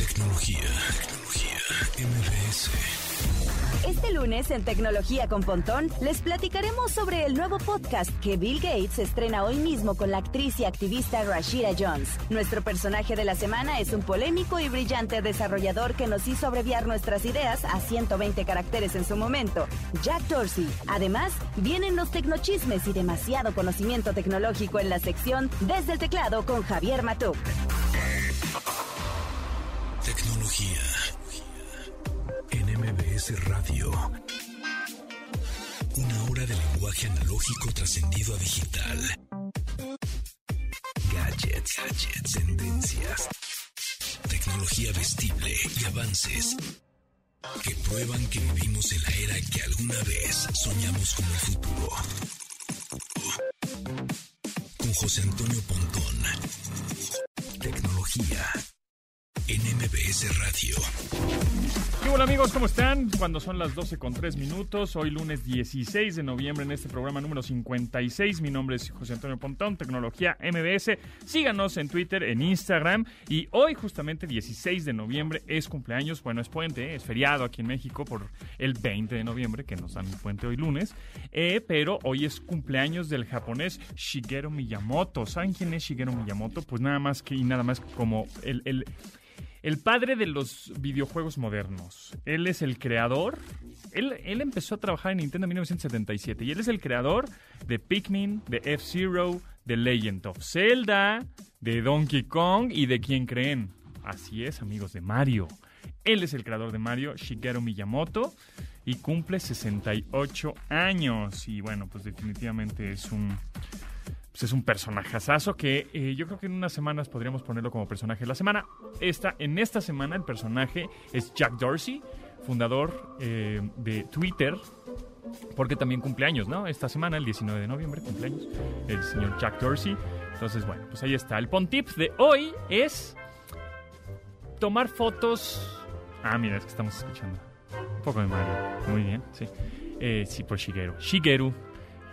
Tecnología, tecnología, MBS. Este lunes en Tecnología con Pontón les platicaremos sobre el nuevo podcast que Bill Gates estrena hoy mismo con la actriz y activista Rashida Jones. Nuestro personaje de la semana es un polémico y brillante desarrollador que nos hizo abreviar nuestras ideas a 120 caracteres en su momento, Jack Dorsey. Además, vienen los tecnochismes y demasiado conocimiento tecnológico en la sección Desde el teclado con Javier Matuk. Tecnología. En MBS Radio. Una hora de lenguaje analógico trascendido a digital. Gadgets, tendencias. Tecnología vestible y avances que prueban que vivimos en la era que alguna vez soñamos como el futuro. Con José Antonio Pontón. Tecnología en MBS Radio. Hola amigos, ¿cómo están? Cuando son las 12 con 3 minutos, hoy lunes 16 de noviembre en este programa número 56. Mi nombre es José Antonio Pontón, Tecnología MBS. Síganos en Twitter, en Instagram. Y hoy, justamente 16 de noviembre, es cumpleaños. Bueno, es puente, es feriado aquí en México por el 20 de noviembre, que nos dan el puente hoy lunes. Eh, pero hoy es cumpleaños del japonés Shigeru Miyamoto. ¿Saben quién es Shigeru Miyamoto? Pues nada más que y nada más como el el padre de los videojuegos modernos. Él es el creador. Él, él, empezó a trabajar en Nintendo en 1977 y él es el creador de Pikmin, de F-Zero, de Legend of Zelda, de Donkey Kong y de quién creen. Así es, amigos, de Mario. Él es el creador de Mario, Shigeru Miyamoto, y cumple 68 años. Y bueno, pues definitivamente es un pues es un personajazazo que eh, yo creo que en unas semanas podríamos ponerlo como personaje de la semana. Esta, en esta semana el personaje es Jack Dorsey, fundador eh, de Twitter, porque también cumpleaños, ¿no? Esta semana, el 19 de noviembre, cumpleaños, el señor Jack Dorsey. Entonces, bueno, pues ahí está. El Pontip de hoy es tomar fotos. Ah, mira, es que estamos escuchando. Un poco de Mario. Muy bien, sí. Eh, sí, por Shigeru. Shigeru,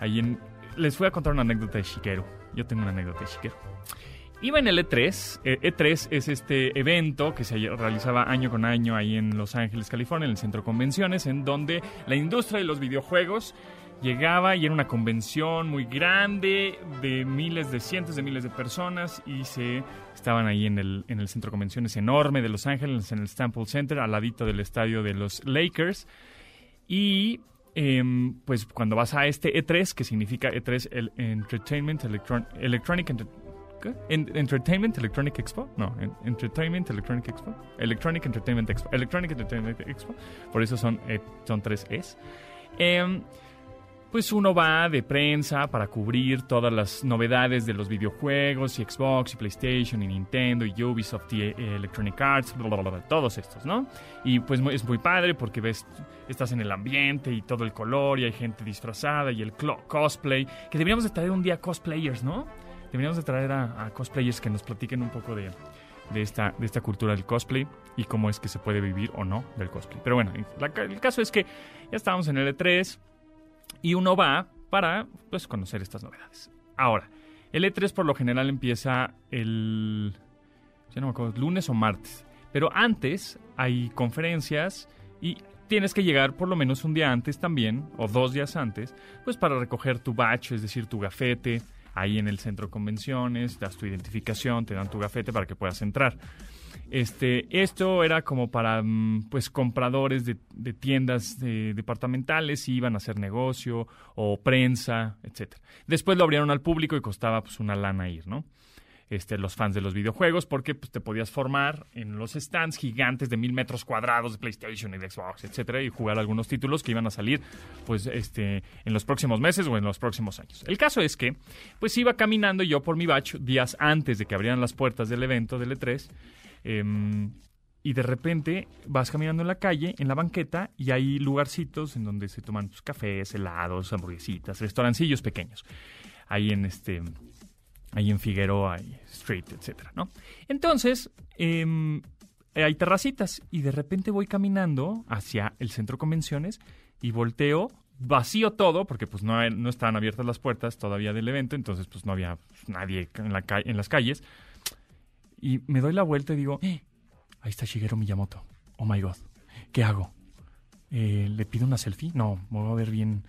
ahí en les voy a contar una anécdota de Shigeru. Yo tengo una anécdota de Shigeru. Iba en el E3. E3 es este evento que se realizaba año con año ahí en Los Ángeles, California, en el centro de convenciones, en donde la industria de los videojuegos llegaba y era una convención muy grande de miles de cientos de miles de personas y se estaban ahí en el, en el centro de convenciones enorme de Los Ángeles, en el Staples Center, al ladito del estadio de los Lakers. Y eh, pues cuando vas a este E3, que significa E3 el Entertainment Electron Electronic. Entertainment Electronic Expo, no, Entertainment Electronic Expo, Electronic Entertainment Expo, Electronic Entertainment Expo, por eso son, eh, son tres Es. Eh, pues uno va de prensa para cubrir todas las novedades de los videojuegos y Xbox y PlayStation y Nintendo y Ubisoft y eh, Electronic Arts, todos estos, ¿no? Y pues es muy padre porque ves, estás en el ambiente y todo el color y hay gente disfrazada y el cosplay, que deberíamos de traer un día cosplayers, ¿no? Deberíamos de traer a, cosplayers que nos platiquen un poco de esta cultura del cosplay y cómo es que se puede vivir o no del cosplay. Pero bueno, el caso es que ya estábamos en el E3 y uno va para pues, conocer estas novedades. Ahora, el E3 por lo general empieza el ya no me acuerdo, lunes o martes. Pero antes hay conferencias y tienes que llegar por lo menos un día antes también, o dos días antes, pues para recoger tu batch, es decir, tu gafete, ahí en el centro de convenciones, das tu identificación, te dan tu gafete para que puedas entrar. Este, esto era como para mm, pues compradores de, tiendas departamentales, iban a hacer negocio o prensa, etcétera. Después lo abrieron al público y costaba pues una lana ir, ¿no? Este, los fans de los videojuegos, porque pues, te podías formar en los stands gigantes de mil metros cuadrados de PlayStation y de Xbox, etcétera, y jugar algunos títulos que iban a salir pues, este, en los próximos meses o en los próximos años. El caso es que, pues iba caminando yo por mi bacho días antes de que abrieran las puertas del evento del E3 Em, y de repente vas caminando en la calle, en la banqueta, y hay lugarcitos en donde se toman pues, cafés, helados, hamburguesitas, restaurancillos pequeños. Ahí en este. Ahí en Figueroa, Street, etcétera, ¿no? Entonces, em, hay terracitas, y de repente voy caminando hacia el centro de convenciones y volteo vacío todo, porque pues no, no estaban abiertas las puertas todavía del evento, entonces pues no había nadie en, la en las calles. Y me doy la vuelta y digo, eh, ahí está Shigeru Miyamoto. Oh my god, ¿qué hago? Eh, ¿Le pido una selfie? No, me voy a ver bien.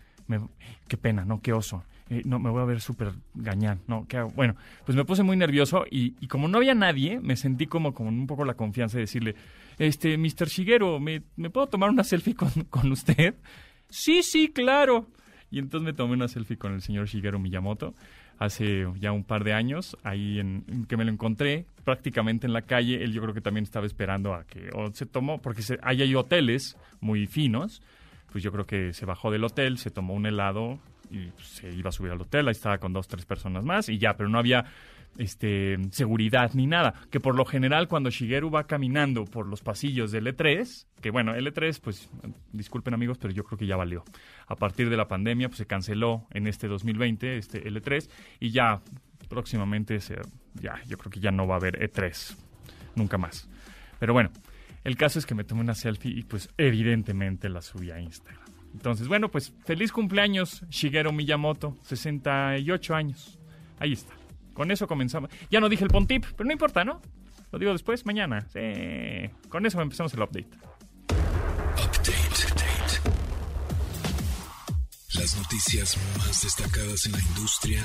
qué pena, ¿no? Qué oso. Eh, no, me voy a ver súper gañán, ¿no? ¿Qué hago? Bueno, pues me puse muy nervioso y, como no había nadie, me sentí como con un poco la confianza de decirle, este, Mr. Shigeru, ¿me, ¿me puedo tomar una selfie con, con usted? Sí, sí, claro. Y entonces me tomé una selfie con el señor Shigeru Miyamoto hace ya un par de años, ahí en, que me lo encontré prácticamente en la calle. Él yo creo que también estaba esperando a que se tomó, porque se, ahí hay hoteles muy finos. Pues yo creo que se bajó del hotel, se tomó un helado y se iba a subir al hotel. Ahí estaba con dos, tres personas más y ya, pero no había este, seguridad ni nada. Que por lo general cuando Shigeru va caminando por los pasillos del E3, que bueno, el E3, pues disculpen amigos, pero yo creo que ya valió. A partir de la pandemia, pues se canceló en este 2020, este L3, y ya próximamente, se, ya, yo creo que ya no va a haber E3, nunca más. Pero bueno, el caso es que me tomé una selfie y pues evidentemente la subí a Instagram. Entonces, bueno, pues feliz cumpleaños Shigeru Miyamoto, 68 años. Ahí está. Con eso comenzamos. Ya no dije el Pontip, pero no importa, ¿no? Lo digo después, mañana. Con eso empezamos el update. Update. Las noticias más destacadas en la industria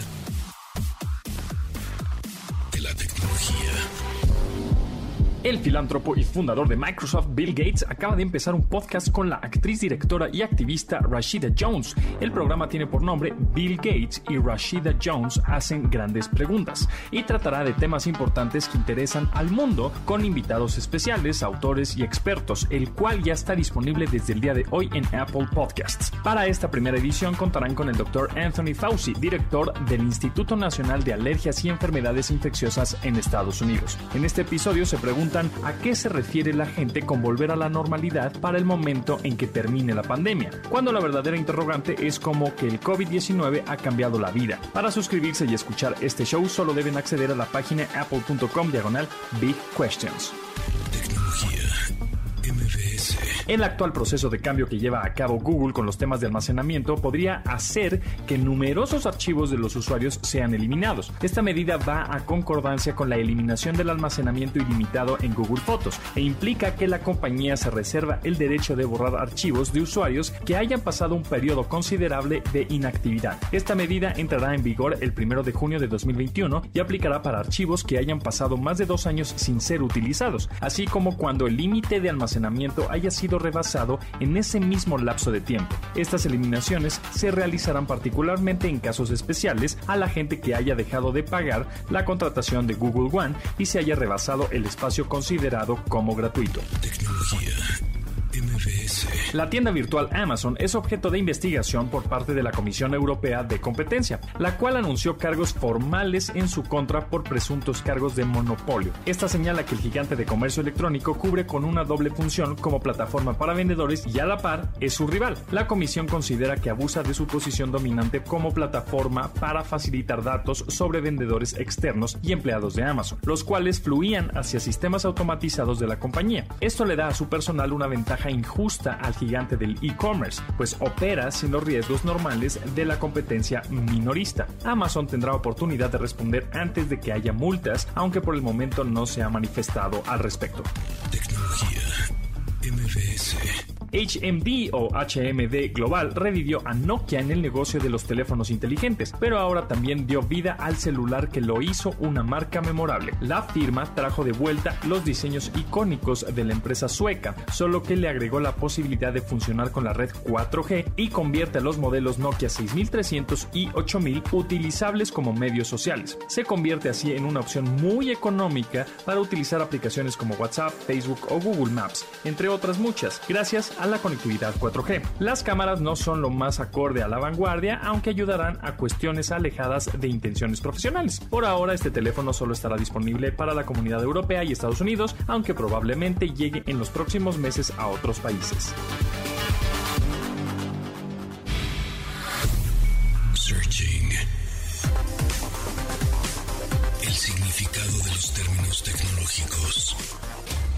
El filántropo y fundador de Microsoft, Bill Gates, acaba de empezar un podcast con la actriz, directora y activista Rashida Jones. El programa tiene por nombre Bill Gates y Rashida Jones hacen grandes preguntas y tratará de temas importantes que interesan al mundo con invitados especiales, autores y expertos, el cual ya está disponible desde el día de hoy en Apple Podcasts. Para esta primera edición contarán con el Dr. Anthony Fauci, director del Instituto Nacional de Alergias y Enfermedades Infecciosas en Estados Unidos. En este episodio se pregunta a qué se refiere la gente con volver a la normalidad para el momento en que termine la pandemia, cuando la verdadera interrogante es como que el COVID-19 ha cambiado la vida. Para suscribirse y escuchar este show solo deben acceder a la página apple.com diagonal Big Questions. El actual proceso de cambio que lleva a cabo Google con los temas de almacenamiento podría hacer que numerosos archivos de los usuarios sean eliminados. Esta medida va a concordancia con la eliminación del almacenamiento ilimitado en Google Fotos e implica que la compañía se reserva el derecho de borrar archivos de usuarios que hayan pasado un periodo considerable de inactividad. Esta medida entrará en vigor el 1 de junio de 2021 y aplicará para archivos que hayan pasado más de dos años sin ser utilizados, así como cuando el límite de almacenamiento haya sido rebasado en ese mismo lapso de tiempo. Estas eliminaciones se realizarán particularmente en casos especiales a la gente que haya dejado de pagar la contratación de Google One y se haya rebasado el espacio considerado como gratuito. La tienda virtual Amazon es objeto de investigación por parte de la Comisión Europea de Competencia, la cual anunció cargos formales en su contra por presuntos cargos de monopolio. Esta señala que el gigante de comercio electrónico cubre con una doble función como plataforma para vendedores y a la par es su rival. La comisión considera que abusa de su posición dominante como plataforma para facilitar datos sobre vendedores externos y empleados de Amazon, los cuales fluían hacia sistemas automatizados de la compañía. Esto le da a su personal una ventaja injusta al gigante del e-commerce, pues opera sin los riesgos normales de la competencia minorista. Amazon tendrá oportunidad de responder antes de que haya multas, aunque por el momento no se ha manifestado al respecto. HMD o HMD Global revivió a Nokia en el negocio de los teléfonos inteligentes, pero ahora también dio vida al celular que lo hizo una marca memorable. La firma trajo de vuelta los diseños icónicos de la empresa sueca, solo que le agregó la posibilidad de funcionar con la red 4G y convierte a los modelos Nokia 6300 y 8000 utilizables como medios sociales. Se convierte así en una opción muy económica para utilizar aplicaciones como WhatsApp, Facebook o Google Maps, entre otras muchas, gracias a la conectividad 4G. Las cámaras no son lo más acorde a la vanguardia, aunque ayudarán a cuestiones alejadas de intenciones profesionales. Por ahora, este teléfono solo estará disponible para la comunidad europea y Estados Unidos, aunque probablemente llegue en los próximos meses a otros países. Searching. El significado de los términos tecnológicos.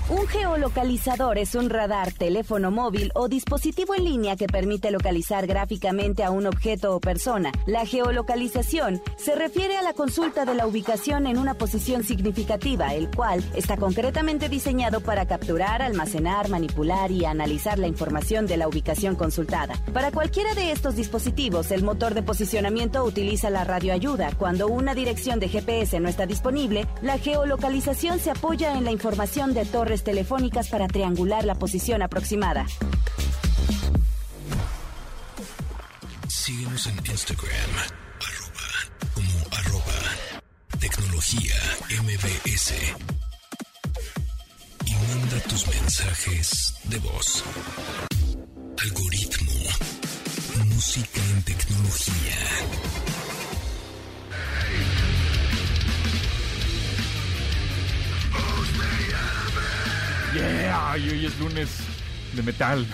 Un geolocalizador es un radar, teléfono móvil o dispositivo en línea que permite localizar gráficamente a un objeto o persona. La geolocalización se refiere a la consulta de la ubicación en una posición significativa, el cual está concretamente diseñado para capturar, almacenar, manipular y analizar la información de la ubicación consultada. Para cualquiera de estos dispositivos, el motor de posicionamiento utiliza la radioayuda. Cuando una dirección de GPS no está disponible, la geolocalización se apoya en la información de torres telefónicas para triangular la posición aproximada. Síguenos en Instagram, arroba, como arroba, tecnología MBS. Y manda tus mensajes de voz. Algoritmo. Música en tecnología. Yeah, y hoy es lunes de metal.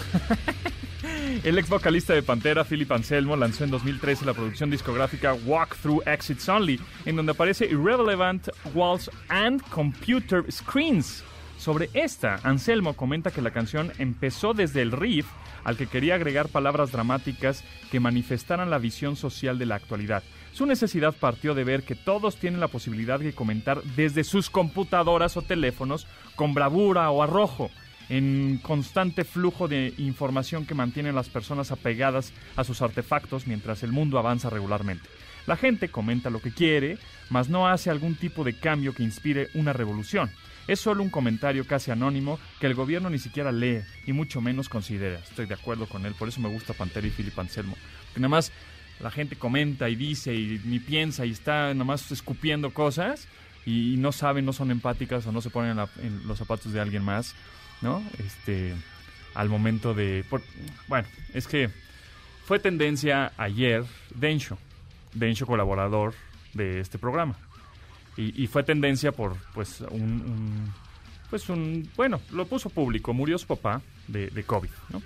El ex vocalista de Pantera, Philip Anselmo, lanzó en 2013 la producción discográfica Walk Through Exits Only, en donde aparece Irrelevant Walls and Computer Screens. Sobre esta, Anselmo comenta que la canción empezó desde el riff al que quería agregar palabras dramáticas que manifestaran la visión social de la actualidad. Su necesidad partió de ver que todos tienen la posibilidad de comentar desde sus computadoras o teléfonos con bravura o arrojo, en constante flujo de información que mantiene a las personas apegadas a sus artefactos mientras el mundo avanza regularmente. La gente comenta lo que quiere, mas no hace algún tipo de cambio que inspire una revolución. Es solo un comentario casi anónimo que el gobierno ni siquiera lee y mucho menos considera. Estoy de acuerdo con él, por eso me gusta Pantera y Philip Anselmo. La gente comenta y dice y ni piensa y está nada más escupiendo cosas y no saben, no son empáticas o no se ponen en, la- los zapatos de alguien más, ¿no? Este, al momento de... por- bueno, es que fue tendencia ayer Densho, Densho colaborador de este programa. Y, y fue tendencia por, pues, un, un- pues un, bueno, lo puso público, murió su papá de, de COVID, ¿no?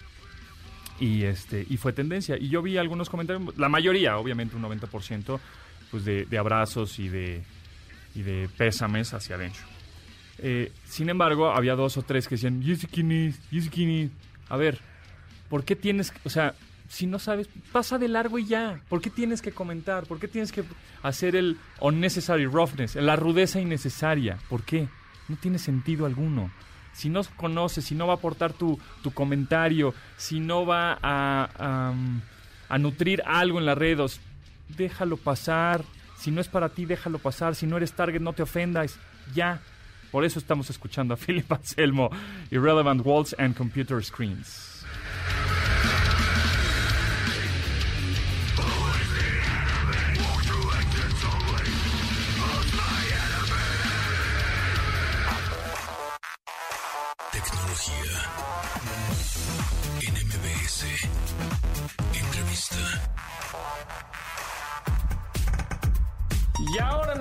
Y, este, y fue tendencia. Y yo vi algunos comentarios, la mayoría, obviamente un 90%, pues de, abrazos y de, y de pésames hacia Densho. Eh, sin embargo, había dos o tres que decían, ¿y ese quién es? ¿Y ese quién es?". A ver, ¿por qué tienes, o sea, si no sabes, pasa de largo y ya. ¿Por qué tienes que comentar? ¿Por qué tienes que hacer el unnecessary roughness, la rudeza innecesaria? ¿Por qué? No tiene sentido alguno. Si no conoces, si no va a aportar tu, tu comentario, si no va a, a, a nutrir algo en las redes, déjalo pasar. Si no es para ti, déjalo pasar. Si no eres target, no te ofendas. Ya. Por eso estamos escuchando a Philip Anselmo, Irrelevant Walls and Computer Screens.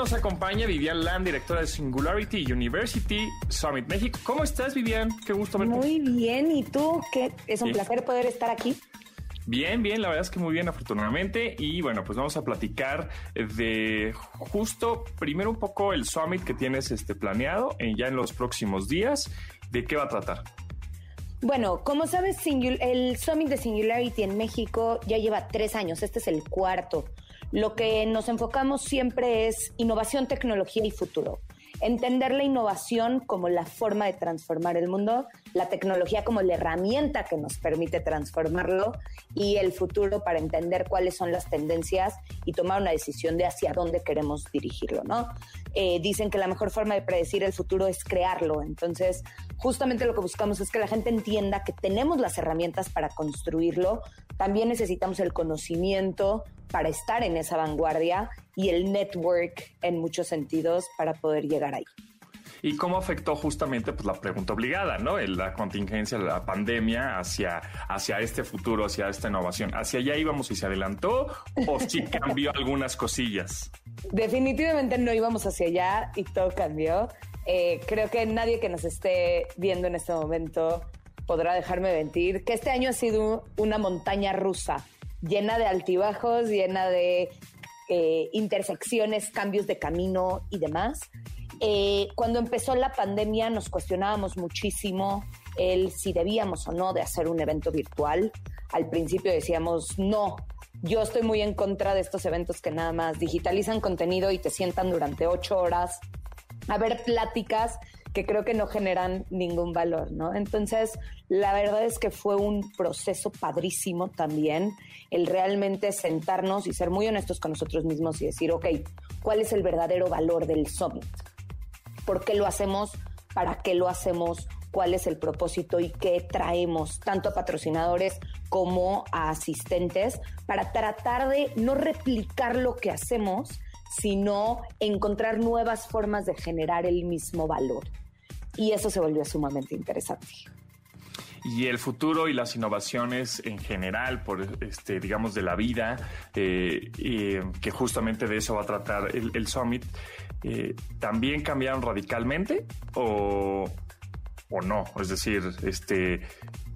Nos acompaña Vivian Lam, directora de Singularity University Summit México. ¿Cómo estás, Vivian? Qué gusto verte. Muy bien, ¿y tú? ¿Qué? Es un placer poder estar aquí. Bien, bien, la verdad es que muy bien, afortunadamente. Y bueno, pues vamos a platicar de justo primero un poco el summit que tienes este planeado en, ya en los próximos días. ¿De qué va a tratar? Bueno, como sabes, el Summit de Singularity en México ya lleva tres años, este es el cuarto. Lo que nos enfocamos siempre es innovación, tecnología y futuro. Entender la innovación como la forma de transformar el mundo, la tecnología como la herramienta que nos permite transformarlo y el futuro para entender cuáles son las tendencias y tomar una decisión de hacia dónde queremos dirigirlo, ¿no? Eh, dicen que la mejor forma de predecir el futuro es crearlo, entonces justamente lo que buscamos es que la gente entienda que tenemos las herramientas para construirlo, también necesitamos el conocimiento para estar en esa vanguardia y el network en muchos sentidos para poder llegar ahí. ¿Y cómo afectó justamente pues, la pregunta obligada, ¿no? La contingencia, la pandemia hacia, hacia este futuro, hacia esta innovación. ¿Hacia allá íbamos y se adelantó o sí cambió algunas cosillas? Definitivamente no íbamos hacia allá y todo cambió. Eh, creo que nadie que nos esté viendo en este momento podrá dejarme mentir que este año ha sido una montaña rusa, llena de altibajos, llena de eh, intersecciones, cambios de camino y demás. eh, cuando empezó la pandemia nos cuestionábamos muchísimo el si debíamos o no de hacer un evento virtual. Al principio decíamos, no, yo estoy muy en contra de estos eventos que nada más digitalizan contenido y te sientan durante ocho horas a ver pláticas que creo que no generan ningún valor, ¿no? Entonces, la verdad es que fue un proceso padrísimo también el realmente sentarnos y ser muy honestos con nosotros mismos y decir, ok, ¿cuál es el verdadero valor del summit? ¿Por qué lo hacemos? ¿Para qué lo hacemos? ¿Cuál es el propósito y qué traemos tanto a patrocinadores como a asistentes para tratar de no replicar lo que hacemos, sino encontrar nuevas formas de generar el mismo valor? Y eso se volvió sumamente interesante. Y el futuro y las innovaciones en general, por este, digamos, de la vida, eh, que justamente de eso va a tratar el, Summit, eh, ¿también cambiaron radicalmente o, o no? Es decir, este,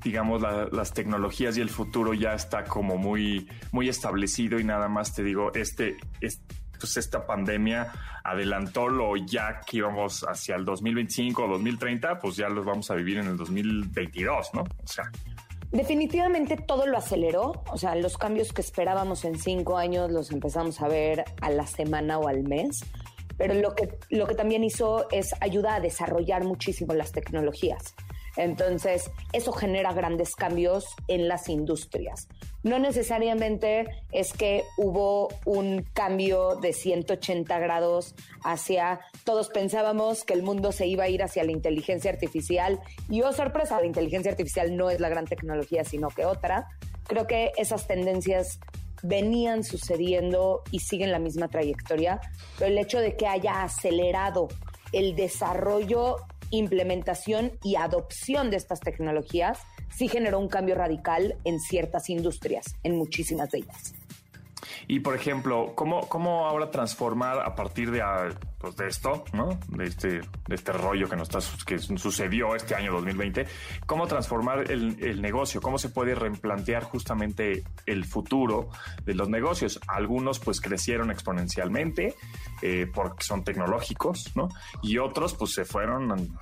digamos, las tecnologías y el futuro ya está como muy, muy establecido y nada más te digo, este, este pues esta pandemia adelantó lo ya que íbamos hacia el 2025 o 2030, pues ya los vamos a vivir en el 2022, ¿no? O sea. Definitivamente todo lo aceleró, o sea, los cambios que esperábamos en cinco años los empezamos a ver a la semana o al mes, pero lo que, lo que también hizo es ayudar a desarrollar muchísimo las tecnologías. Entonces, eso genera grandes cambios en las industrias. No necesariamente es que hubo un cambio de 180 grados hacia, todos pensábamos que el mundo se iba a ir hacia la inteligencia artificial y, oh sorpresa, la inteligencia artificial no es la gran tecnología, sino que otra. Creo que esas tendencias venían sucediendo y siguen la misma trayectoria, pero el hecho de que haya acelerado el desarrollo implementación y adopción de estas tecnologías sí generó un cambio radical en ciertas industrias, en muchísimas de ellas. Y por ejemplo, ¿cómo, cómo ahora transformar a partir de, ah, pues, de esto, ¿no? De este, de este rollo que nos está, que sucedió este año 2020, cómo transformar el, el negocio, cómo se puede replantear justamente el futuro de los negocios. Algunos pues crecieron exponencialmente eh, porque son tecnológicos, ¿no? Y otros pues se fueron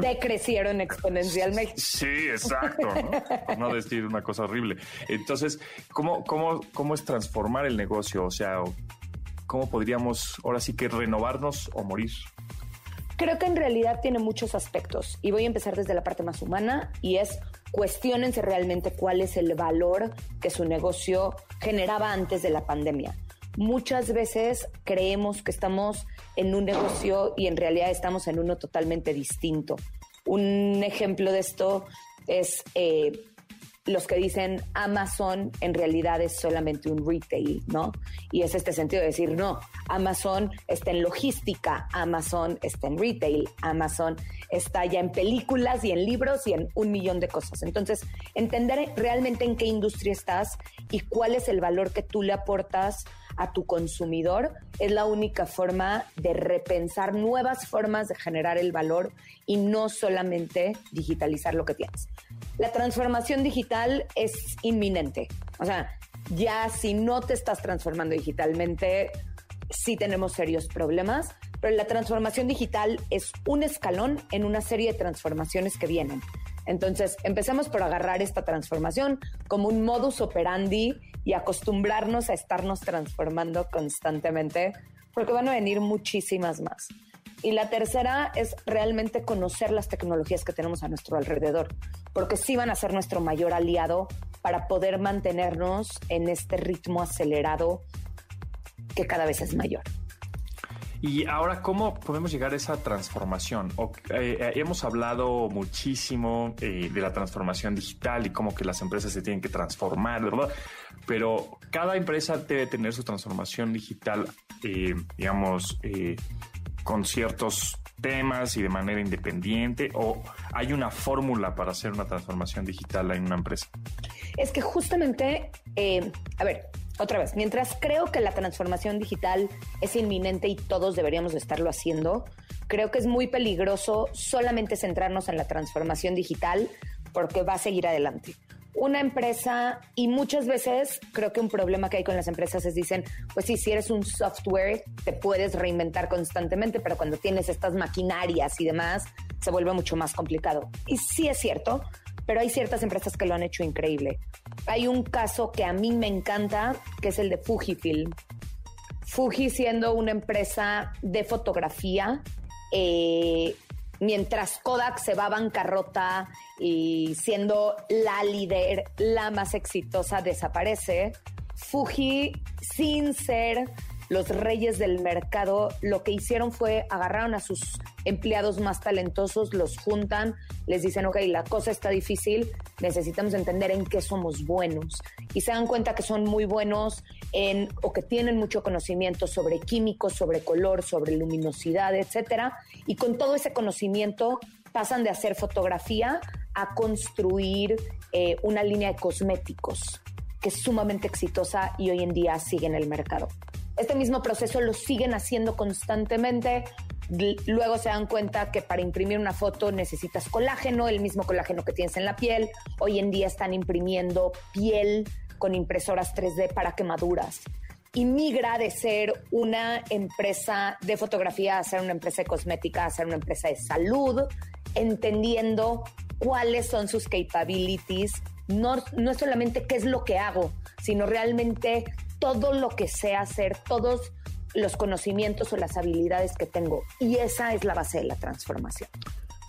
Decrecieron exponencialmente. Sí, exacto, ¿no? no decir una cosa horrible. Entonces, ¿cómo, cómo, ¿cómo es transformar el negocio? O sea, ¿cómo podríamos ahora sí que renovarnos o morir? Creo que en realidad tiene muchos aspectos y voy a empezar desde la parte más humana y es cuestionense realmente cuál es el valor que su negocio generaba antes de la pandemia. Muchas veces creemos que estamos en un negocio y en realidad estamos en uno totalmente distinto. Un ejemplo de esto es eh, los que dicen Amazon en realidad es solamente un retail, ¿no? Y es este sentido de decir, no, Amazon está en logística, Amazon está en retail, Amazon está ya en películas y en libros y en un millón de cosas. Entonces, entender realmente en qué industria estás y cuál es el valor que tú le aportas a tu consumidor es la única forma de repensar nuevas formas de generar el valor y no solamente digitalizar lo que tienes. La transformación digital es inminente. O sea, ya si no te estás transformando digitalmente, sí tenemos serios problemas, pero la transformación digital es un escalón en una serie de transformaciones que vienen. Entonces, empecemos por agarrar esta transformación como un modus operandi y acostumbrarnos a estarnos transformando constantemente, porque van a venir muchísimas más. Y la tercera es realmente conocer las tecnologías que tenemos a nuestro alrededor, porque sí van a ser nuestro mayor aliado para poder mantenernos en este ritmo acelerado que cada vez es mayor. Y ahora, ¿cómo podemos llegar a esa transformación? Eh, eh, hemos hablado muchísimo eh, de la transformación digital y cómo que las empresas se tienen que transformar, ¿verdad? Pero cada empresa debe tener su transformación digital, digamos, con ciertos temas y de manera independiente o hay una fórmula para hacer una transformación digital en una empresa? Es que justamente, a ver, otra vez, mientras creo que la transformación digital es inminente y todos deberíamos estarlo haciendo, creo que es muy peligroso solamente centrarnos en la transformación digital porque va a seguir adelante. Una empresa, y muchas veces creo que un problema que hay con las empresas es dicen, pues si eres un software, te puedes reinventar constantemente, pero cuando tienes estas maquinarias y demás, se vuelve mucho más complicado. Y sí es cierto, pero hay ciertas empresas que lo han hecho increíble. Hay un caso que a mí me encanta, que es el de Fujifilm. Fuji siendo una empresa de fotografía, eh, mientras Kodak se va a bancarrota y siendo la líder, la más exitosa, desaparece, Fuji, sin ser los reyes del mercado, lo que hicieron fue agarraron a sus empleados más talentosos, los juntan, les dicen, ok, la cosa está difícil, necesitamos entender en qué somos buenos. Y se dan cuenta que son muy buenos en, o que tienen mucho conocimiento sobre químicos, sobre color, sobre luminosidad, etcétera. Y con todo ese conocimiento pasan de hacer fotografía a construir eh, una línea de cosméticos que es sumamente exitosa y hoy en día sigue en el mercado. Este mismo proceso lo siguen haciendo constantemente. Luego se dan cuenta que para imprimir una foto necesitas colágeno, el mismo colágeno que tienes en la piel. Hoy en día están imprimiendo piel con impresoras 3D para quemaduras. Y migra de ser una empresa de fotografía a ser una empresa de cosmética, a ser una empresa de salud, entendiendo cuáles son sus capabilities, no, no solamente qué es lo que hago, sino realmente todo lo que sé hacer, todos los conocimientos o las habilidades que tengo. Y esa es la base de la transformación.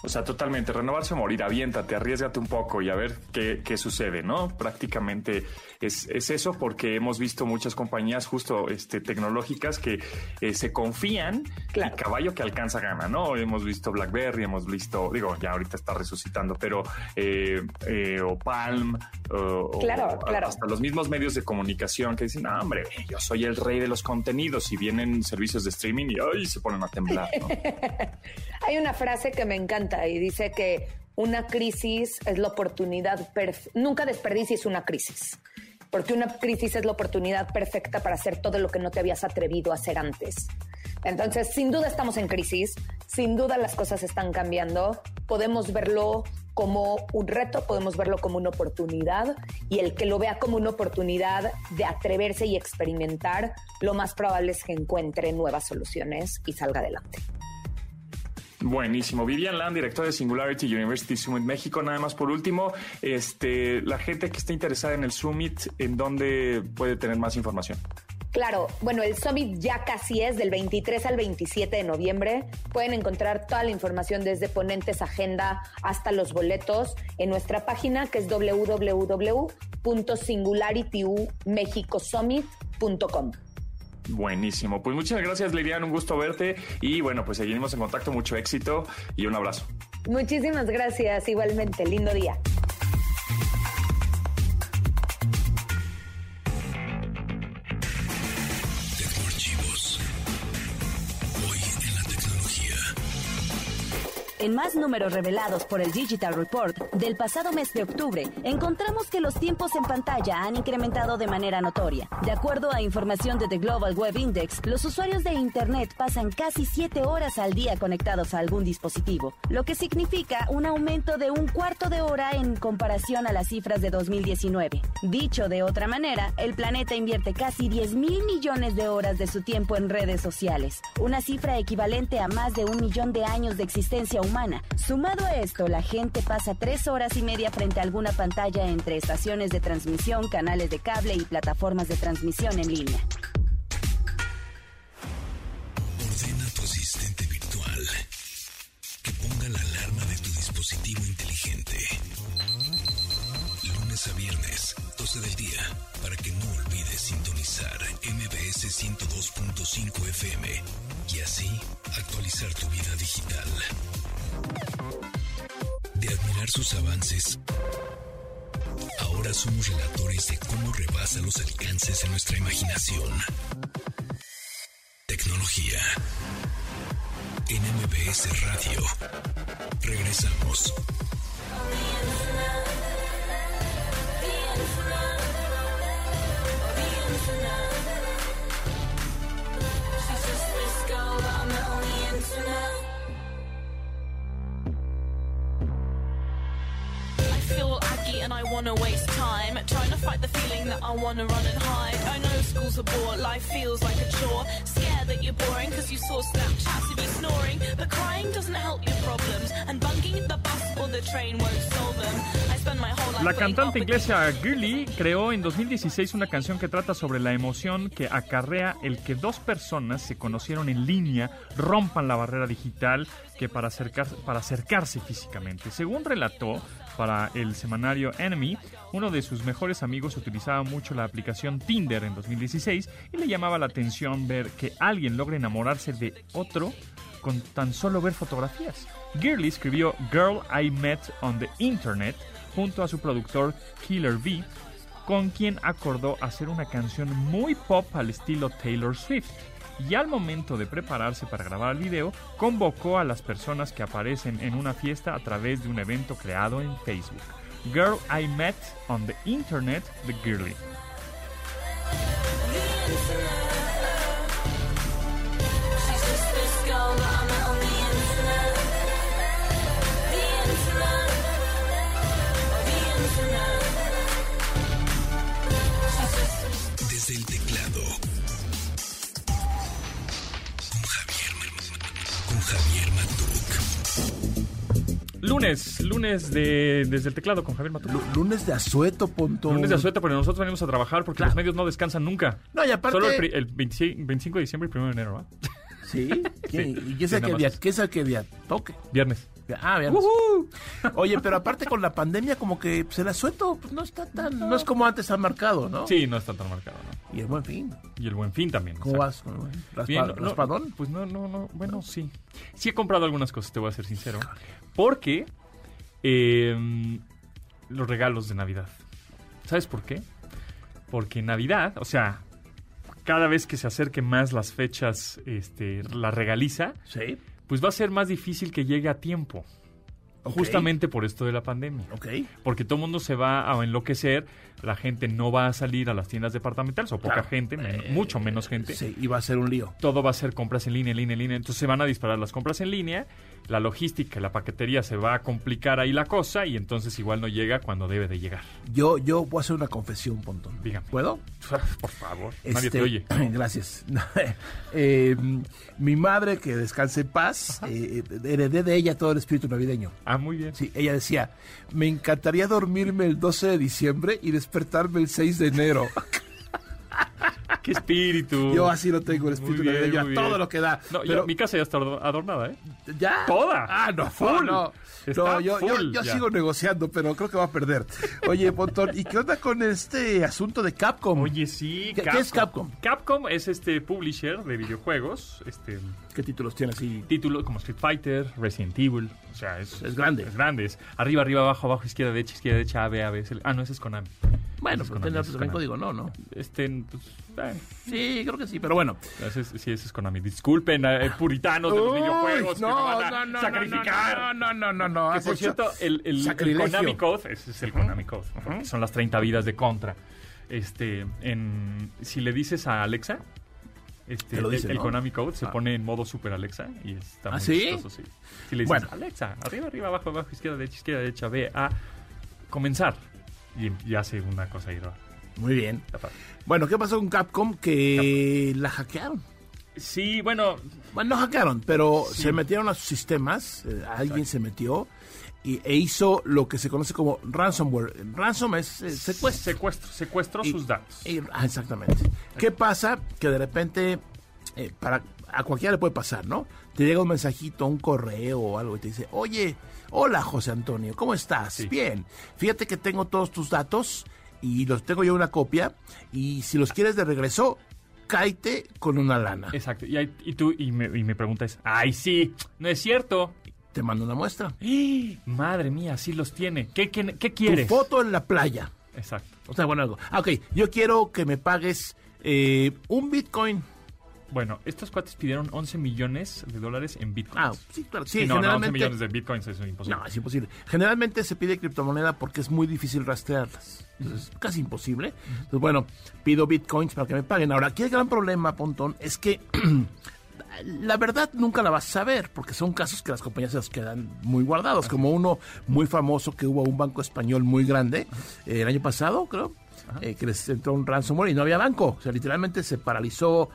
O sea, totalmente, renovarse o morir, aviéntate, arriesgate un poco y a ver qué, qué sucede, ¿no? Prácticamente es, es, eso porque hemos visto muchas compañías justo este, tecnológicas que eh, se confían claro. y caballo que alcanza gana, ¿no? Hemos visto BlackBerry, hemos visto, digo, ya ahorita está resucitando, pero eh, eh, o Palm, o, claro, o claro. hasta los mismos medios de comunicación que dicen, ah, hombre, yo soy el rey de los contenidos y vienen servicios de streaming y ay, se ponen a temblar, ¿no? Hay una frase que me encanta y dice que una crisis es la oportunidad, nunca desperdicies una crisis, porque una crisis es la oportunidad perfecta para hacer todo lo que no te habías atrevido a hacer antes. Entonces, sin duda estamos en crisis, sin duda las cosas están cambiando, podemos verlo como un reto, podemos verlo como una oportunidad y el que lo vea como una oportunidad de atreverse y experimentar, lo más probable es que encuentre nuevas soluciones y salga adelante. Buenísimo. Vivian Land, director de Singularity University Summit México. Nada más por último, este, la gente que esté interesada en el Summit, ¿en dónde puede tener más información? Claro, bueno, el Summit ya casi es del 23 al 27 de noviembre. Pueden encontrar toda la información desde ponentes, agenda hasta los boletos en nuestra página que es www.singularitymexicosummit.com. Buenísimo. Pues muchas gracias, Lilian. Un gusto verte. Y bueno, pues seguimos en contacto. Mucho éxito y un abrazo. Muchísimas gracias. Igualmente. Lindo día. En más números revelados por el Digital Report del pasado mes de octubre, encontramos que los tiempos en pantalla han incrementado de manera notoria. De acuerdo a información de The Global Web Index, los usuarios de Internet pasan casi 7 horas al día conectados a algún dispositivo, lo que significa un aumento de un cuarto de hora en comparación a las cifras de 2019. Dicho de otra manera, el planeta invierte casi 10 mil millones de horas de su tiempo en redes sociales, una cifra equivalente a más de un millón de años de existencia humana. Sumado a esto, la gente pasa tres horas y media frente a alguna pantalla entre estaciones de transmisión, canales de cable y plataformas de transmisión en línea. Ordena tu asistente virtual que ponga la alarma de tu dispositivo inteligente. Lunes a viernes, 12 del día, para que no olvides sintonizar MBS 102.5 FM y así actualizar tu vida digital. De admirar sus avances, ahora somos relatores de cómo rebasa los alcances de nuestra imaginación. Tecnología. En Radio. Regresamos. I wanna waste time trying to fight the feeling that I wanna run and hide. I know school's a bore, life feels like a chore. Scared that you're boring cause you saw Snapchats of you snoring. But crying doesn't help your problems, and bunking the bus or the train won't solve them. I spend my whole life La cantante inglesa Girly creó en 2016 una canción que trata sobre la emoción que acarrea el que dos personas se conocieron en línea rompan la barrera digital que para, acercar- para acercarse físicamente. Según relató para el semanario Enemy, uno de sus mejores amigos utilizaba mucho la aplicación Tinder en 2016 y le llamaba la atención ver que alguien logre enamorarse de otro con tan solo ver fotografías. Girly escribió Girl I Met on the Internet junto a su productor Killer V, con quien acordó hacer una canción muy pop al estilo Taylor Swift. Y al momento de prepararse para grabar el video, convocó a las personas que aparecen en una fiesta a través de un evento creado en Facebook. Girl I Met on the Internet de Girly. She's just this Javier Matuk. Lunes, lunes de, desde el teclado con Javier Matuk. Lunes de asueto, punto. Lunes de asueto, pero nosotros venimos a trabajar porque los medios no descansan nunca. No, y aparte- Solo el, el 26 25 de diciembre y 1 de enero, ¿va? Sí. ¿Quién- Sí. ¿Y qué es Sí, el nada que día, qué es el que día toque? Viernes. Ah, bien. Oye, pero aparte con la pandemia, como que pues, el asueto pues, no está tan. No es como antes han marcado, ¿no? Sí, no está tan marcado, ¿no? Y el buen fin. Y el buen fin también. ¿Cómo vas? con el raspa- Bien, no, no, ¿Raspadón? Pues no, no, no. Bueno, sí. Sí he comprado algunas cosas, te voy a ser sincero. Porque eh, los regalos de Navidad. ¿Sabes por qué? Porque Navidad, o sea, cada vez que se acerque más las fechas, este, la regaliza, Sí. Pues va a ser más difícil que llegue a tiempo. Justamente por esto de la pandemia. Porque todo el mundo se va a enloquecer, la gente no va a salir a las tiendas departamentales, o poca Claro. gente, men- mucho menos gente. Sí, y va a ser un lío. Todo va a ser compras en línea, en línea, en línea. Entonces se van a disparar las compras en línea, la logística, la paquetería se va a complicar ahí la cosa y entonces igual no llega cuando debe de llegar. Yo, yo voy a hacer una confesión, Pontón. Dígame. ¿Puedo? Por favor, nadie Este, te oye. Gracias. Eh, mi madre, que descanse en paz, eh, heredé de ella todo el espíritu navideño. Ah, muy bien. Sí, ella decía, me encantaría dormirme el 12 de diciembre y despertarme el 6 de enero. ¡Qué espíritu! Yo así lo tengo, el espíritu bien, navideño, a todo lo que da. No, Pero- mi casa ya está ador- adornada, ¿eh? ¿Ya? Toda. Ah, no, Full. no. Yo, full sigo negociando, pero creo que va a perder. Oye, Pontón, ¿y qué onda con este asunto de Capcom? Oye, sí. ¿Qué- qué es Capcom? Capcom es este publisher de videojuegos, este ¿Qué títulos tiene así? títulos como Street Fighter, Resident Evil, o sea, es, Es grande. Es grande, es arriba, arriba, abajo, abajo, izquierda, derecha, izquierda, derecha, A, B, A, B. el- ah, no, ese es Konami. Bueno, Ese pues ese es también código, no, no. Este, pues, eh, Sí, creo que sí, pero bueno. ese es- sí, ese es Konami. Disculpen, eh, puritanos de los Uy, videojuegos que no, van a no, no, sacrificar. No, no, no, no. Que por cierto, el, el- el sacrilegio. Konami Code, ese es el Konami Code, porque son las 30 vidas de contra. Este, en, si le dices a Alexa, este, Te lo el- dice, el, ¿no? Konami Code se Ah. pone en modo Super Alexa y está ¿Ah, muy sí? chistoso, sí. Si le dices, Bueno. Alexa, arriba, arriba, abajo, abajo, izquierda, derecha, izquierda, derecha, B, A, comenzar. Y, y hace una cosa ahí rara. Muy bien. Bueno, ¿qué pasó con Capcom? Que la hackearon. Sí, bueno, Bueno, no hackearon, pero Sí. se metieron a sus sistemas. eh, alguien se metió y, e hizo lo que se conoce como ransomware. Ransom es eh, secuestro. secuestro, secuestró Y- sus datos. y- ah, exactamente. ¿Qué pasa? Que de repente, eh, para a cualquiera le puede pasar, ¿no? Te llega un mensajito, un correo o algo y te dice, oye, hola José Antonio, ¿cómo estás? Sí. Bien. Fíjate que tengo todos tus datos y los tengo yo una copia y si los quieres de regreso, cáete con una lana. Exacto. Y, y tú, y, me, y mi pregunta es, ay, sí, no es cierto. Te mando una muestra. ¡Ah! Madre mía, sí los tiene. ¿Qué, qué, qué Tu quieres? foto en la playa. Exacto. O sea, bueno, algo. Ah, ok, yo quiero que me pagues eh, un Bitcoin. Bueno, estos cuates pidieron 11 millones de dólares en bitcoins. Ah, sí, claro. Sí, Sí, no, no, 11 generalmente... millones de bitcoins es imposible. No, es imposible. Generalmente se pide criptomoneda porque es muy difícil rastrearlas. Entonces, es casi imposible. Entonces, bueno, pido bitcoins para que me paguen. Ahora, aquí el gran problema, Pontón, es que La verdad nunca la vas a saber, porque son casos que las compañías se los quedan muy guardados, como uno muy famoso que hubo un banco español muy grande eh, el año pasado, creo, eh, que les entró un ransomware y no había banco, o sea, literalmente se paralizó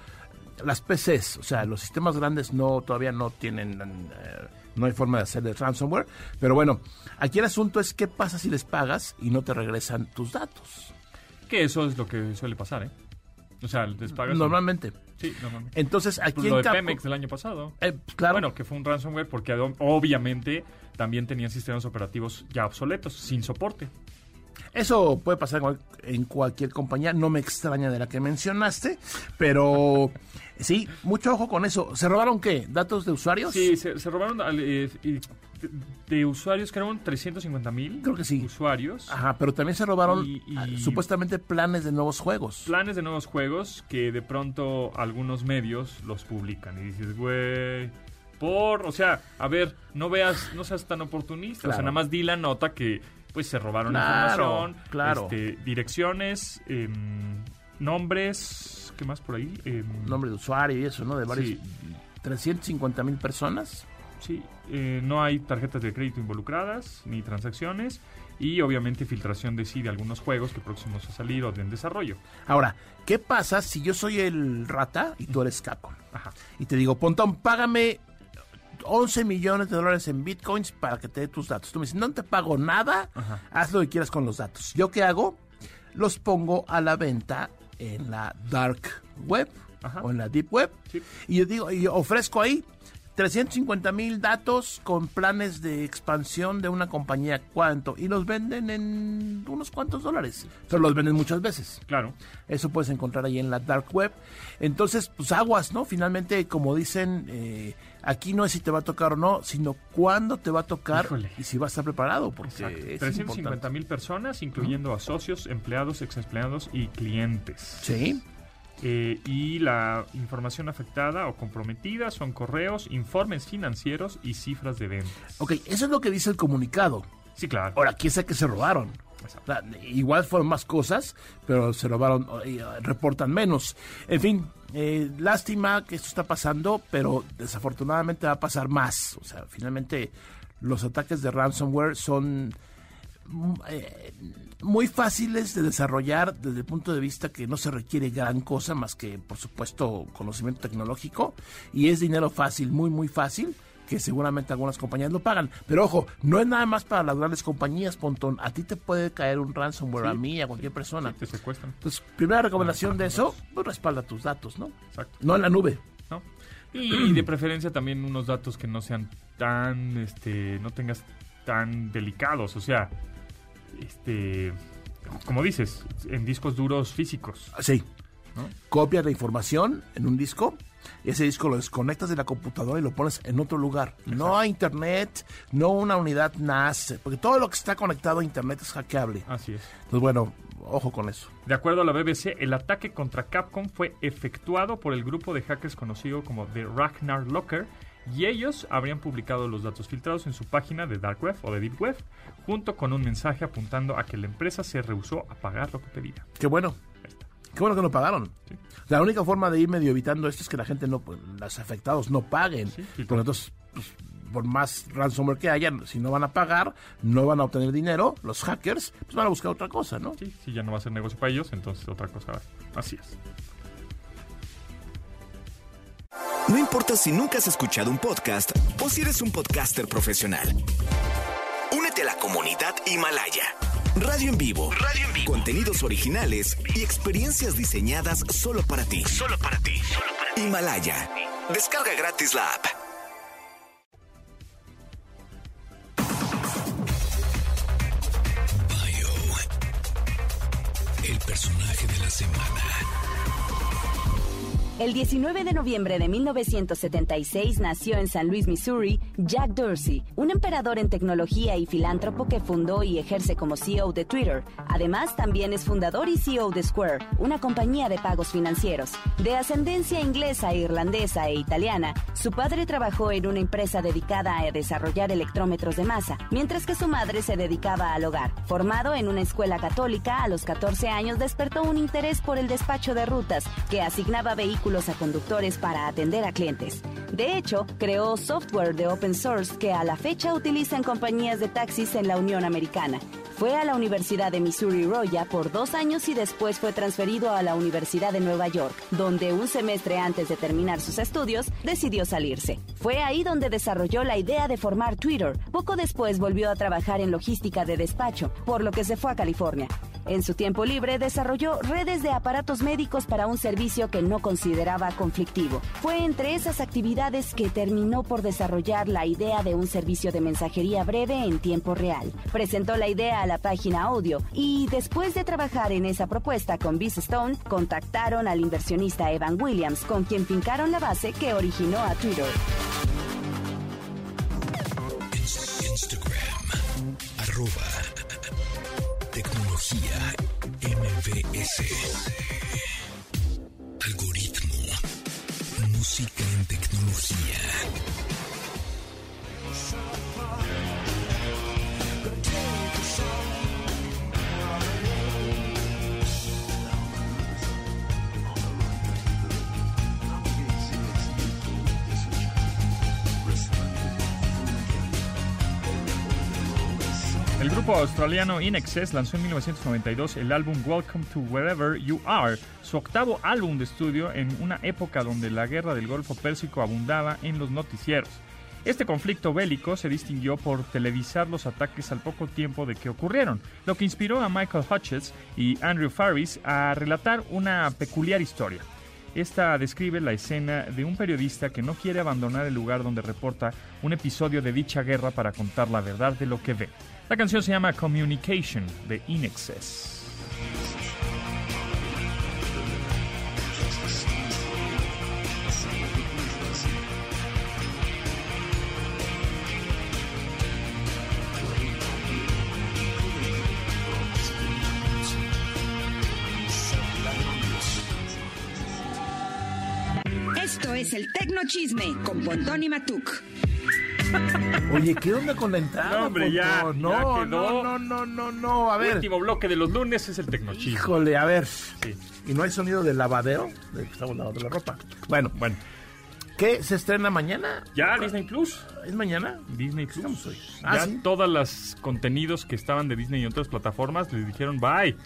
las PCs, o sea, los sistemas grandes no todavía no tienen, eh, no hay forma de hacer el ransomware, pero bueno, aquí el asunto es qué pasa si les pagas y no te regresan tus datos. Que eso es lo que suele pasar, ¿eh? O sea, les pagas... Normalmente. Sí, normalmente. Entonces, aquí Pues lo en de Capcom- Pemex del año pasado. Eh, claro. Bueno, que fue un ransomware porque obviamente también tenían sistemas operativos ya obsoletos, sin soporte. Eso puede pasar en cual- en cualquier compañía, no me extraña de la que mencionaste, pero sí, mucho ojo con eso. ¿Se robaron qué? ¿Datos de usuarios? Sí, se, se robaron eh, y- de, usuarios, que eran 350 mil Creo que sí. usuarios. Ajá, pero también se robaron Y- y- ah, supuestamente planes de nuevos juegos. Planes de nuevos juegos que de pronto algunos medios los publican. Y dices, güey, por, o sea, a ver, no veas, no seas tan oportunista. O sea, nada más di la nota que pues se robaron Claro, información, claro. este, direcciones, em, nombres, ¿qué más por ahí? Em, Nombre de usuario y eso, ¿no? De varios. Sí. 350 mil personas. Sí, eh, no hay tarjetas de crédito involucradas ni transacciones y obviamente filtración de sí de algunos juegos que próximos a salir o de en desarrollo. Ahora, ¿qué pasa si yo soy el rata y tú eres Capcom? Ajá. Y te digo, Pontón, págame 11 millones de dólares en bitcoins para que te dé tus datos. Tú me dices, no te pago nada, Ajá. haz lo que quieras con los datos. ¿Yo qué hago? Los pongo a la venta en la dark web Ajá. o en la deep web. Sí. Y yo digo, y ofrezco ahí 350 mil datos con planes de expansión de una compañía. ¿Cuánto? Y los venden en unos cuantos dólares. Pero los venden muchas veces. Claro. Eso puedes encontrar ahí en la dark web. Entonces, pues aguas, ¿no? Finalmente, como dicen, eh, aquí no es si te va a tocar o no, sino cuándo te va a tocar Híjole. y si vas a estar preparado, porque Exacto. es 350 importante. mil personas, incluyendo a socios, empleados, exempleados y clientes. Sí, Eh, y la información afectada o comprometida son correos, informes financieros y cifras de ventas. ok, eso es lo que dice el comunicado. Sí, claro. Ahora, ¿quién sabe que se robaron? Exacto. Igual fueron más cosas, pero se robaron, eh, reportan menos. En fin, eh, lástima que esto está pasando, pero desafortunadamente va a pasar más. O sea, finalmente los ataques de ransomware son mm, eh, muy fáciles de desarrollar desde el punto de vista que no se requiere gran cosa más que, por supuesto, conocimiento tecnológico y es dinero fácil, muy, muy fácil que seguramente algunas compañías lo pagan. Pero ojo, no es nada más para las grandes compañías, Pontón. A ti te puede caer un ransomware, Sí, a mí, a cualquier persona. Sí, te secuestran. Entonces, primera recomendación de eso, pues respalda tus datos, ¿no? Exacto. No en la nube. ¿no? Y de preferencia también unos datos que no sean tan, este, no tengas tan delicados, o sea, este, como dices, en discos duros físicos. Sí. ¿No? Copias la información en un disco. y Ese disco lo desconectas de la computadora y lo pones en otro lugar. No a internet, no una unidad NAS, porque todo lo que está conectado a internet es hackeable. Así es. Entonces, bueno, ojo con eso. De acuerdo a la BBC, el ataque contra Capcom fue efectuado por el grupo de hackers conocido como The Ragnar Locker y ellos habrían publicado los datos filtrados en su página de Dark Web o de Deep Web, junto con un mensaje apuntando a que la empresa se rehusó a pagar lo que pedía. Qué bueno. Qué bueno que no pagaron. Sí. La única forma de ir medio evitando esto es que la gente no, pues, los afectados no paguen. Sí, sí, Porque entonces, pues, por más ransomware que haya, si no van a pagar, no van a obtener dinero, los hackers, pues van a buscar otra cosa, ¿no? Sí, si ya no va a ser negocio para ellos, entonces otra cosa. Así es. No importa si nunca has escuchado un podcast o si eres un podcaster profesional. Únete a la comunidad Himalaya. Radio en vivo. Radio en vivo. Contenidos originales y experiencias diseñadas solo para ti. Solo para ti. Himalaya. Descarga gratis la app. El 19 de noviembre de 1976 nació en San Luis, Missouri, Jack Dorsey, un emperador en tecnología y filántropo que fundó y ejerce como CEO de Twitter. Además, también es fundador y CEO de Square, una compañía de pagos financieros. De ascendencia inglesa, irlandesa e italiana, su padre trabajó en una empresa dedicada a desarrollar electrómetros de masa, mientras que su madre se dedicaba al hogar. Formado en una escuela católica, a los 14 años despertó un interés por el despacho de rutas, que asignaba vehículos a conductores para atender a clientes. De hecho, creó software de open source que a la fecha utilizan compañías de taxis en la Unión Americana. Fue a la Universidad de Missouri Roya por dos años y después fue transferido a la Universidad de Nueva York, donde un semestre antes de terminar sus estudios decidió salirse. Fue ahí donde desarrolló la idea de formar Twitter. Poco después volvió a trabajar en logística de despacho, por lo que se fue a California. En su tiempo libre desarrolló redes de aparatos médicos para un servicio que no consideraba conflictivo. Fue entre esas actividades que terminó por desarrollar la idea de un servicio de mensajería breve en tiempo real. Presentó la idea a la página audio y después de trabajar en esa propuesta con Biz Stone, contactaron al inversionista Evan Williams, con quien fincaron la base que originó a Twitter. Australiano In lanzó en 1992 el álbum Welcome to Wherever You Are, su octavo álbum de estudio en una época donde la guerra del Golfo Pérsico abundaba en los noticieros. Este conflicto bélico se distinguió por televisar los ataques al poco tiempo de que ocurrieron, lo que inspiró a Michael Hutchins y Andrew Farris a relatar una peculiar historia. Esta describe la escena de un periodista que no quiere abandonar el lugar donde reporta un episodio de dicha guerra para contar la verdad de lo que ve. La canción se llama Communication de In Excess. Esto es el Tecno Chisme con Pontón y Matuk. Oye, ¿qué onda con la entrada? No, hombre, ya, no, quedó. no, no, no, no, no, a ver. Último bloque de los lunes es el Tecnochisme. Híjole, a ver. Sí. ¿Y no hay sonido de lavadero? De que estamos lavando la ropa. Bueno, Bueno, ¿qué se estrena mañana? ya Disney Plus. ¿Es mañana? Disney Plus. Hoy. Ah, ya ¿sí? todos los contenidos que estaban de Disney y otras plataformas les dijeron bye.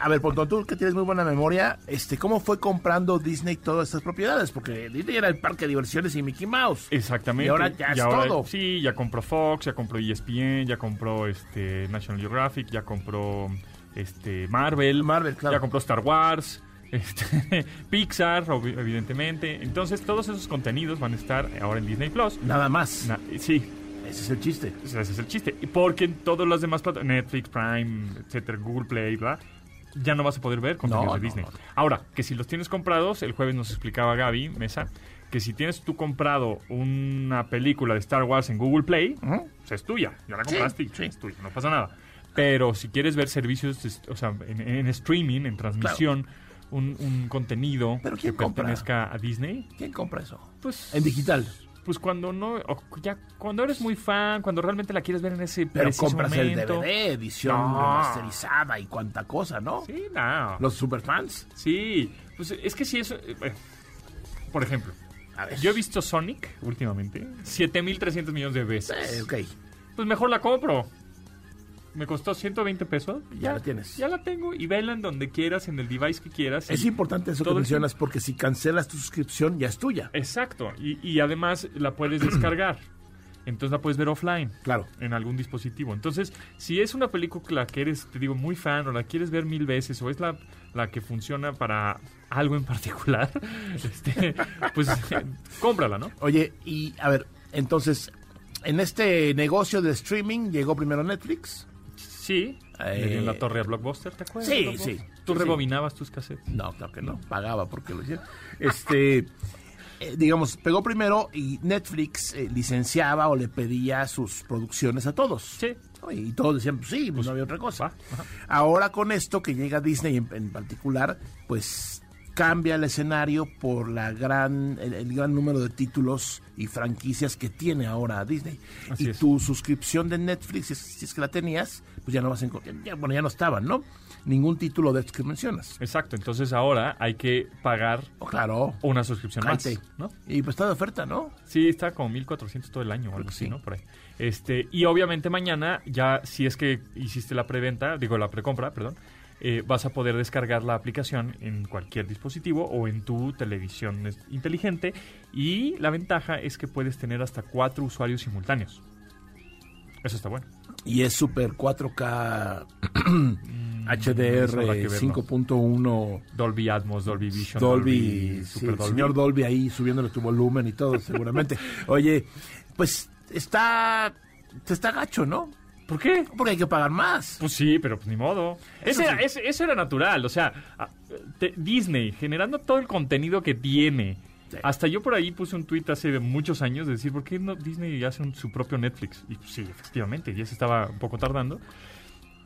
A ver, Pontón, tú que tienes muy buena memoria, este, ¿cómo fue comprando Disney todas estas propiedades? Porque Disney era el parque de diversiones y Mickey Mouse. Exactamente. Y ahora ya es todo. Sí, ya compró Fox, ya compró ESPN, ya compró este National Geographic, ya compró este Marvel, Marvel, claro. ya compró Star Wars, este, Pixar, evidentemente. Entonces todos esos contenidos van a estar ahora en Disney Plus. Nada más. Na- sí, Ese es el chiste. ese es el chiste. Porque en todas las demás plataformas, Netflix, Prime, etcétera, Google Play, bla, ya no vas a poder ver contenidos No, de Disney. no. Ahora, que si los tienes comprados, el jueves nos explicaba Gaby Mesa, que si tienes tú comprado una película de Star Wars en Google Play, pues es tuya, ya la Sí, compraste y sí. es tuya, no pasa nada. Pero si quieres ver servicios, o sea, en, en streaming, en transmisión, un, un contenido ¿Pero que compra? pertenezca a Disney, ¿Quién compra eso? pues... En digital. Pues cuando no, o ya cuando eres muy fan, cuando realmente la quieres ver en ese Pero preciso compras momento. el DVD, edición No. remasterizada y cuánta cosa, ¿no? Sí, no. Los superfans. Sí, pues es que sí eso. eh, eh, por ejemplo, A ver. yo he visto Sonic últimamente 7300 millones de veces. Eh, ok, Pues mejor la compro. Me costó 120 pesos. Ya la tienes. Ya la tengo y vela en donde quieras, en el device que quieras. es importante eso que el mencionas porque si cancelas tu suscripción ya es tuya. Exacto. Y, y además la puedes descargar. Entonces la puedes ver offline. Claro. en algún dispositivo. Entonces, si es una película que eres, te digo, muy fan o la quieres ver mil veces o es la, la que funciona para algo en particular, este, pues cómprala, ¿no? Oye, y a ver, entonces, en este negocio de streaming llegó primero Netflix. Sí, Eh, en la torre a Blockbuster, ¿te acuerdas? sí, sí, Tú sí, rebobinabas tus cassettes. No, claro que no, pagaba porque lo hicieron. Este, eh, digamos, pegó primero y Netflix eh, licenciaba o le pedía sus producciones a todos. Sí. ¿no? Y todos decían, pues sí, pues no había otra cosa. va. Ahora con esto que llega Disney en, en particular, pues cambia el escenario por la gran el, el gran número de títulos y franquicias que tiene ahora Disney. Así y es. tu suscripción de Netflix, si es, si es que la tenías, pues ya no vas a encontrar, ya, bueno, ya no estaban, ¿no? Ningún título de estos que mencionas. Exacto, entonces ahora hay que pagar Oh, claro. una suscripción más, Cállate. ¿no? Y pues está de oferta, ¿no? Sí, está como 1400 todo el año o algo así, sí. ¿no? Por ahí. Este, y obviamente mañana, ya si es que hiciste la preventa, digo la precompra, perdón, eh, vas a poder descargar la aplicación en cualquier dispositivo o en tu televisión inteligente. Y la ventaja es que puedes tener hasta cuatro usuarios simultáneos. Eso está bueno. Y es super 4K Mm, eso HDR habrá que verlo. 5.1 Dolby Atmos, Dolby Vision, Dolby, sí, Super el Dolby. señor Dolby ahí subiéndole tu volumen y todo, seguramente. Oye, pues está, te está gacho, ¿no? ¿Por qué? Porque hay que pagar más. Pues sí, pero pues ni modo. Eso Ese era, sí. ese- eso era natural. O sea, Disney generando todo el contenido que tiene. Sí. Hasta yo por ahí puse un tuit hace muchos años de decir, ¿por qué no Disney hace un- su propio Netflix? Y pues, sí, efectivamente, ya se estaba un poco tardando.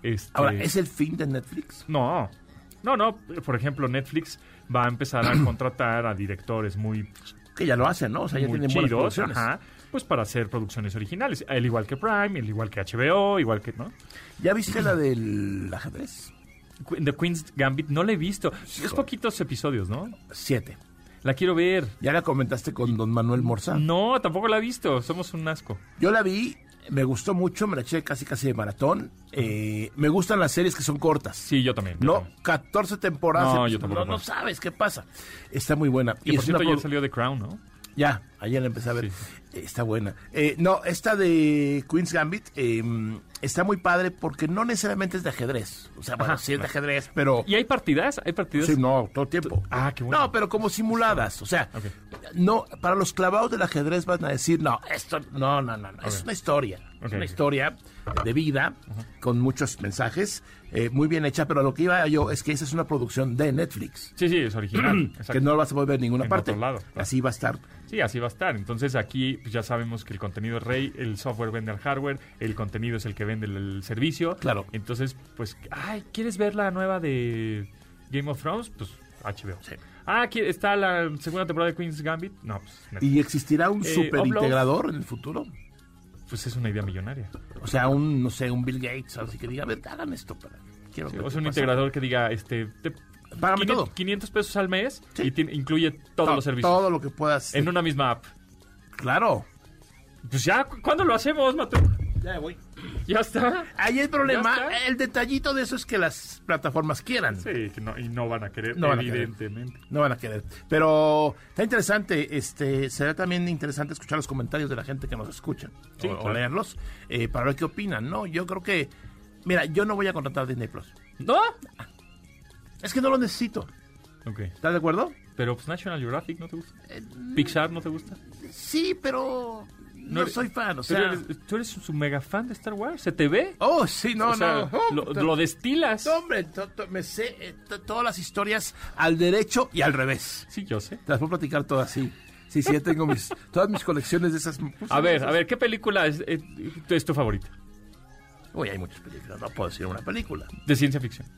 Este, Ahora, ¿es el fin de Netflix? No, no, no. Por ejemplo, Netflix va a empezar a contratar a directores muy Que ya lo hacen, ¿no? O sea, ya tienen buenas chidos, producciones. ajá, pues para hacer producciones originales, al igual que Prime, al igual que HBO, igual que, ¿no? ¿Ya viste la del ajedrez? The Queen's Gambit no la he visto. Es poquitos episodios, ¿no? Siete. La quiero ver. Ya la comentaste con don Manuel Morza. No, tampoco la he visto. Somos un asco. Yo la vi, me gustó mucho, me la eché casi casi de maratón. Eh, me gustan las series que son cortas. Sí, yo también. yo No, también. 14 temporadas. No, yo tampoco no, no sabes qué pasa. Está muy buena. Y por es cierto, una ya salió The Crown, ¿no? Ya, ayer la empecé a ver. Sí. Está buena. Eh, no, esta de Queen's Gambit eh, está muy padre porque no necesariamente es de ajedrez. O sea, bueno, Ajá. sí es de ajedrez, pero... ¿Y hay partidas? ¿Hay partidas? Sí, no, todo el tiempo. Ah, qué bueno. No, pero como simuladas. O sea, no, para los clavados del ajedrez van a decir, no, esto, no, no, no, no, es una historia. Es una historia de vida con muchos mensajes, eh, muy bien hecha, pero lo que iba yo es que esa es una producción de Netflix. Sí, sí, es original. Que no lo vas a poder ver en ninguna En parte. otro lado, claro. Así va a estar. Sí, así va a estar. Entonces aquí pues, ya sabemos que el contenido es rey, el software vende al hardware, el contenido es el que vende el, el servicio. Claro. Entonces, pues, ay, ¿quieres ver la nueva de Game of Thrones? Pues HBO. Sí. Ah, ¿qui- ¿está la segunda temporada de Queen's Gambit? No, pues. ¿Y existirá un Eh, super Upload. integrador en el futuro? Pues es una idea millonaria. O sea, un, no sé, un Bill Gates, así que diga, a ver, hagan esto para... Quiero Sí, o sea, un pasa". integrador que diga, este, te, Págame 500, todo. 500 pesos al mes Sí. y incluye todos To- los servicios Todo lo que puedas. en una misma app. Claro. Pues ya, ¿cu- ¿cuándo lo hacemos, Mateo? Ya voy. Ya está. Ahí el problema, el detallito de eso es que las plataformas quieran. Sí, que no, y no van a querer, No van a querer. evidentemente. No van a querer. Pero está interesante. Este, será también interesante escuchar los comentarios de la gente que nos escucha. Sí, o, leerlos. eh, para ver qué opinan, ¿no? Yo creo que. Mira, yo no voy a contratar Disney Plus. ¿No? Es que no lo necesito. Ok. ¿Estás de acuerdo? Pero pues National Geographic no te gusta. Eh, Pixar no te gusta. Sí, pero. No, eres- soy fan, o sea. eres- tú eres su mega fan de Star Wars. ¿Se te ve? Oh, sí, no, o sea, no. Oh, lo, lo destilas. no, hombre, me sé eh, to- todas las historias al derecho y al revés. Sí, yo sé. Te las puedo platicar todas, sí. Sí, sí, ya tengo mis, todas mis colecciones de esas. A ver, a ver, ¿qué película es, eh, es tu favorita? Uy, hay muchas películas, no puedo decir una película. De ciencia ficción.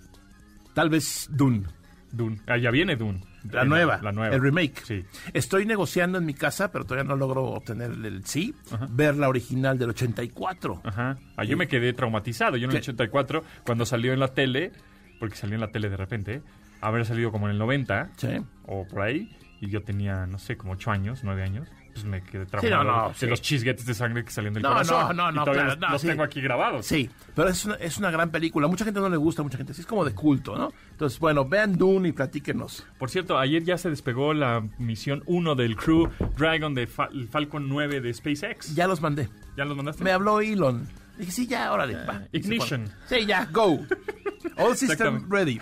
Tal vez Dune, Dune. Ah, ya viene Dune. la nueva, La nueva. el remake. Sí. Estoy negociando en mi casa, pero todavía no logro obtener el sí, ver la original del 84. Ajá. Ah, yo me quedé traumatizado. Yo en el ¿Qué? 84, cuando salió en la tele, porque salió en la tele de repente, haber salido como en el 90 Sí. o por ahí, y yo tenía, no sé, como 8 años, 9 años, pues me quedé traumado no, de sí. los chisguetes de sangre que salían del No, corazón. no, no, no, claro, los, no, los sí. tengo aquí grabados. Sí, pero es una, es una gran película. Mucha gente no le gusta, mucha gente sí. Es como de culto, ¿no? Entonces, bueno, vean Dune y platíquenos. Por cierto, ayer ya se despegó la misión 1 del Crew Dragon de Falcon 9 de SpaceX. Ya los mandé. ¿Ya los mandaste? Me habló Elon. Dije, sí, ya, órale. va. Ignition. Sí, ya, go. All system ready.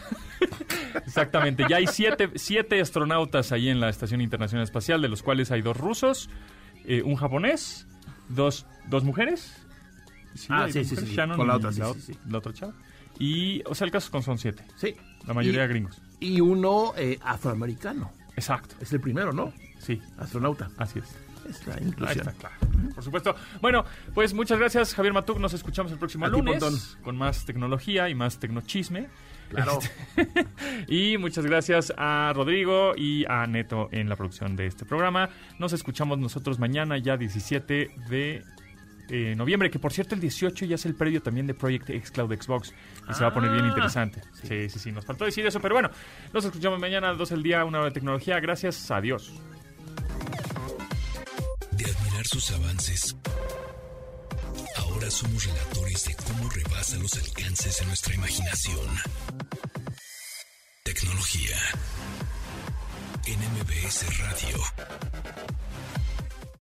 Exactamente, ya hay siete, siete astronautas ahí en la Estación Internacional Espacial, de los cuales hay dos rusos, eh, un japonés, dos, dos mujeres. Ah, hay sí, sí, mujeres, sí, Shannon con la otra, sí, la, sí, sí. la otra chava. Y, o sea, el caso con son siete, Sí. la mayoría Y- gringos. Y uno eh, afroamericano. Exacto. Es el primero, ¿no? Sí, astronauta. así es. Es la Ahí inclusión. está, claro. Por supuesto. Bueno, pues muchas gracias, Javier Matuk. Nos escuchamos el próximo A ti, lunes Pontón. con más tecnología y más tecnochisme. Claro. Este, y muchas gracias a Rodrigo y a Neto en la producción de este programa. Nos escuchamos nosotros mañana, ya 17 de eh, noviembre, que por cierto el 18 ya es el previo también de Project X Cloud Xbox y se va a poner bien Ah. interesante. Sí, sí, sí, nos faltó decir eso, pero bueno, nos escuchamos mañana a las 12 del día, una hora de tecnología. Gracias, adiós. Sus avances, ahora somos relatores de cómo rebasa los alcances de nuestra imaginación. Tecnología. En MBS Radio.